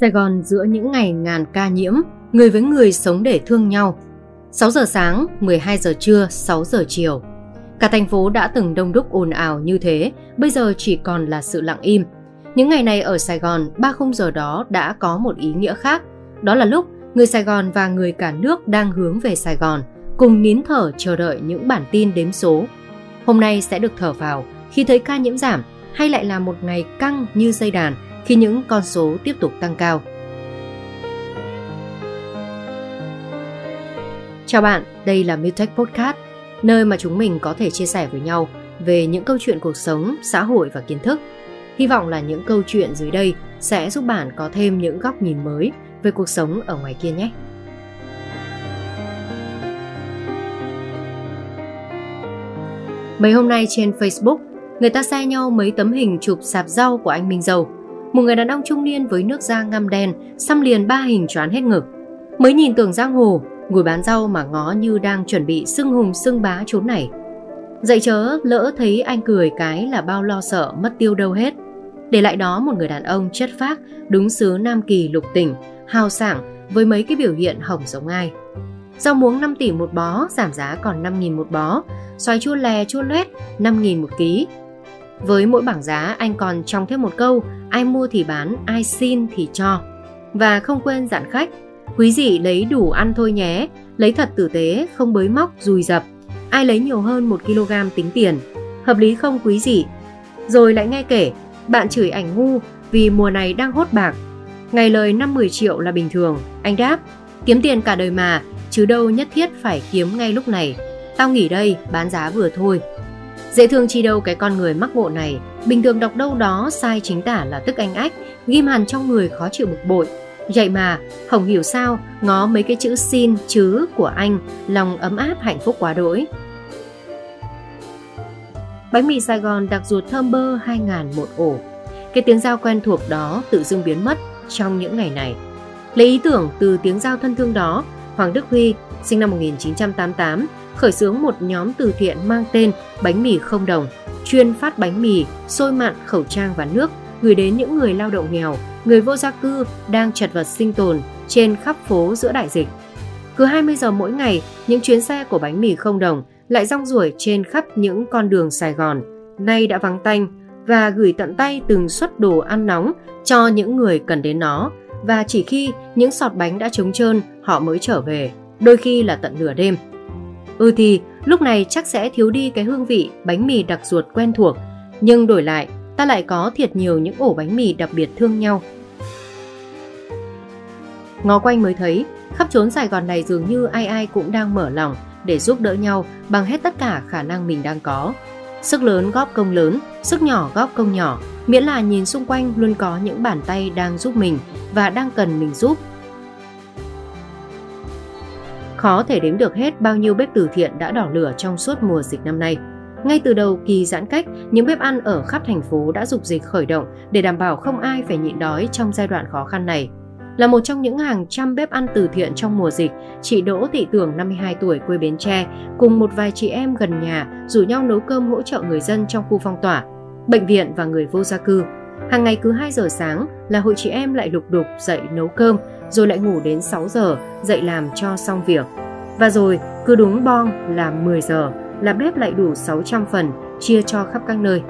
Sài Gòn giữa những ngày ngàn ca nhiễm, người với người sống để thương nhau. 6 giờ sáng, 12 giờ trưa, 6 giờ chiều. Cả thành phố đã từng đông đúc ồn ào như thế, bây giờ chỉ còn là sự lặng im. Những ngày này ở Sài Gòn, ba khung giờ đó đã có một ý nghĩa khác. Đó là lúc người Sài Gòn và người cả nước đang hướng về Sài Gòn, cùng nín thở chờ đợi những bản tin đếm số. Hôm nay sẽ được thở vào khi thấy ca nhiễm giảm hay lại là một ngày căng như dây đàn khi những con số tiếp tục tăng cao. Chào bạn, đây là Mutech Podcast, nơi mà chúng mình có thể chia sẻ với nhau về những câu chuyện cuộc sống, xã hội và kiến thức. Hy vọng là những câu chuyện dưới đây sẽ giúp bạn có thêm những góc nhìn mới về cuộc sống ở ngoài kia nhé. Mấy hôm nay trên Facebook, người ta xe nhau mấy tấm hình chụp sạp rau của anh Minh Dầu – một người đàn ông trung niên với nước da ngăm đen, xăm liền ba hình choán hết ngực. Mới nhìn tưởng giang hồ, ngồi bán rau mà ngó như đang chuẩn bị xưng hùng xưng bá chốn này. Dậy chớ, lỡ thấy anh cười cái là bao lo sợ mất tiêu đâu hết. Để lại đó một người đàn ông chất phác, đúng xứ Nam Kỳ lục tỉnh, hào sảng với mấy cái biểu hiện hỏng giống ai. Rau muống 5 tỷ một bó, giảm giá còn 5.000 một bó. Xoài chua lè chua loét, 5.000 một ký. Với mỗi bảng giá anh còn trong thêm một câu ai mua thì bán, ai xin thì cho. Và không quên dặn khách, quý vị lấy đủ ăn thôi nhé, lấy thật tử tế, không bới móc, dùi dập. Ai lấy nhiều hơn 1 kg tính tiền, hợp lý không quý gì Rồi lại nghe kể, bạn chửi ảnh ngu vì mùa này đang hốt bạc. Ngày lời 5-10 triệu là bình thường, anh đáp, kiếm tiền cả đời mà, chứ đâu nhất thiết phải kiếm ngay lúc này. Tao nghỉ đây, bán giá vừa thôi. Dễ thương chi đâu cái con người mắc bộ này, bình thường đọc đâu đó sai chính tả là tức anh ách, ghim hẳn trong người khó chịu bực bội. Vậy mà, Hồng hiểu sao, ngó mấy cái chữ xin, chứ của anh, lòng ấm áp hạnh phúc quá đỗi. Bánh mì Sài Gòn đặc ruột thơm bơ 2.000 một ổ. Cái tiếng giao quen thuộc đó tự dưng biến mất trong những ngày này. Lấy ý tưởng từ tiếng giao thân thương đó, Hoàng Đức Huy, sinh năm 1988, khởi xướng một nhóm từ thiện mang tên Bánh mì không đồng, chuyên phát bánh mì, xôi mặn, khẩu trang và nước gửi đến những người lao động nghèo, người vô gia cư đang chật vật sinh tồn trên khắp phố giữa đại dịch. Cứ 20 giờ mỗi ngày, những chuyến xe của bánh mì không đồng lại rong ruổi trên khắp những con đường Sài Gòn, nay đã vắng tanh và gửi tận tay từng suất đồ ăn nóng cho những người cần đến nó và chỉ khi những sọt bánh đã trống trơn họ mới trở về, đôi khi là tận nửa đêm. Ừ thì lúc này chắc sẽ thiếu đi cái hương vị bánh mì đặc ruột quen thuộc, nhưng đổi lại ta lại có thiệt nhiều những ổ bánh mì đặc biệt thương nhau. Ngó quanh mới thấy, khắp chốn Sài Gòn này dường như ai ai cũng đang mở lòng để giúp đỡ nhau bằng hết tất cả khả năng mình đang có. Sức lớn góp công lớn, sức nhỏ góp công nhỏ, miễn là nhìn xung quanh luôn có những bàn tay đang giúp mình và đang cần mình giúp Khó thể đếm được hết bao nhiêu bếp từ thiện đã đỏ lửa trong suốt mùa dịch năm nay. Ngay từ đầu kỳ giãn cách, những bếp ăn ở khắp thành phố đã dục dịch khởi động để đảm bảo không ai phải nhịn đói trong giai đoạn khó khăn này. Là một trong những hàng trăm bếp ăn từ thiện trong mùa dịch, chị Đỗ Thị Tường 52 tuổi quê Bến Tre cùng một vài chị em gần nhà rủ nhau nấu cơm hỗ trợ người dân trong khu phong tỏa, bệnh viện và người vô gia cư. Hàng ngày cứ 2 giờ sáng là hội chị em lại lục đục dậy nấu cơm rồi lại ngủ đến 6 giờ, dậy làm cho xong việc. Và rồi cứ đúng bong là 10 giờ là bếp lại đủ 600 phần chia cho khắp các nơi.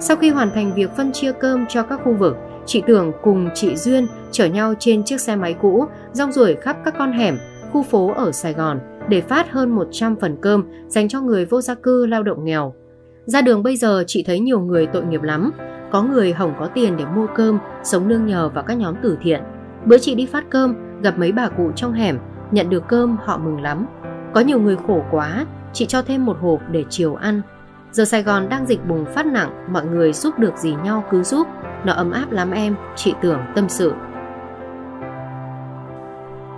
Sau khi hoàn thành việc phân chia cơm cho các khu vực, chị Tưởng cùng chị Duyên chở nhau trên chiếc xe máy cũ rong ruổi khắp các con hẻm, khu phố ở Sài Gòn để phát hơn 100 phần cơm dành cho người vô gia cư lao động nghèo. Ra đường bây giờ chị thấy nhiều người tội nghiệp lắm, có người hỏng có tiền để mua cơm, sống nương nhờ vào các nhóm từ thiện. Bữa chị đi phát cơm, gặp mấy bà cụ trong hẻm, nhận được cơm họ mừng lắm. Có nhiều người khổ quá, chị cho thêm một hộp để chiều ăn. Giờ Sài Gòn đang dịch bùng phát nặng, mọi người giúp được gì nhau cứ giúp. Nó ấm áp lắm em, chị tưởng tâm sự.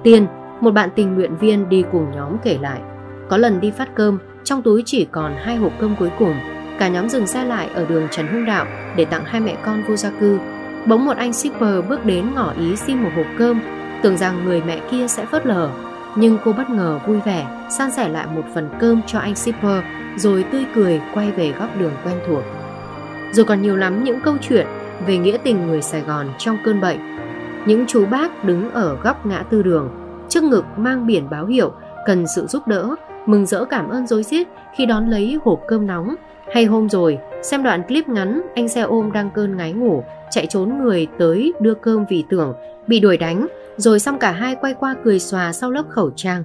Tiên, một bạn tình nguyện viên đi cùng nhóm kể lại. Có lần đi phát cơm, trong túi chỉ còn hai hộp cơm cuối cùng. Cả nhóm dừng xe lại ở đường Trần Hưng Đạo để tặng hai mẹ con vô gia cư Bỗng một anh shipper bước đến ngỏ ý xin một hộp cơm, tưởng rằng người mẹ kia sẽ phớt lờ. Nhưng cô bất ngờ vui vẻ, san sẻ lại một phần cơm cho anh shipper, rồi tươi cười quay về góc đường quen thuộc. Rồi còn nhiều lắm những câu chuyện về nghĩa tình người Sài Gòn trong cơn bệnh. những chú bác đứng ở góc ngã tư đường, trước ngực mang biển báo hiệu cần sự giúp đỡ, mừng rỡ cảm ơn dối rít khi đón lấy hộp cơm nóng. Hay hôm rồi, xem đoạn clip ngắn anh xe ôm đang cơn ngái ngủ, chạy trốn người tới đưa cơm vì tưởng, bị đuổi đánh, rồi xong cả hai quay qua cười xòa sau lớp khẩu trang.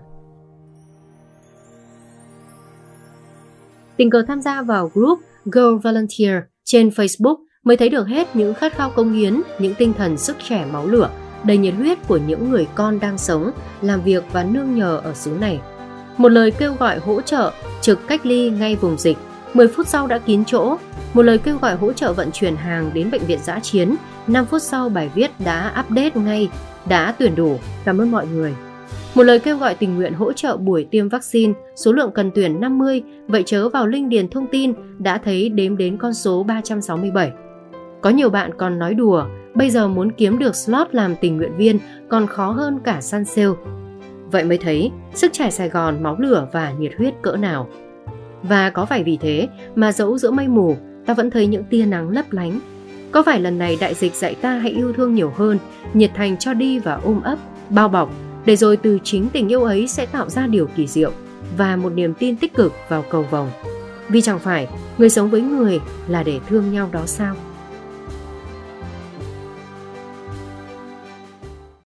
Tình cờ tham gia vào group Girl Volunteer trên Facebook mới thấy được hết những khát khao công hiến, những tinh thần sức trẻ máu lửa, đầy nhiệt huyết của những người con đang sống, làm việc và nương nhờ ở xứ này. Một lời kêu gọi hỗ trợ trực cách ly ngay vùng dịch, 10 phút sau đã kín chỗ. Một lời kêu gọi hỗ trợ vận chuyển hàng đến bệnh viện giã chiến, 5 phút sau bài viết đã update ngay, đã tuyển đủ. Cảm ơn mọi người. Một lời kêu gọi tình nguyện hỗ trợ buổi tiêm vaccine, số lượng cần tuyển 50, vậy chớ vào linh điền thông tin đã thấy đếm đến con số 367. Có nhiều bạn còn nói đùa, bây giờ muốn kiếm được slot làm tình nguyện viên còn khó hơn cả săn sale. Vậy mới thấy sức trẻ Sài Gòn máu lửa và nhiệt huyết cỡ nào. Và có phải vì thế mà dẫu giữa mây mù, ta vẫn thấy những tia nắng lấp lánh. Có phải lần này đại dịch dạy ta hãy yêu thương nhiều hơn, nhiệt thành cho đi và ôm ấp, bao bọc, để rồi từ chính tình yêu ấy sẽ tạo ra điều kỳ diệu và một niềm tin tích cực vào cầu vòng. Vì chẳng phải người sống với người là để thương nhau đó sao?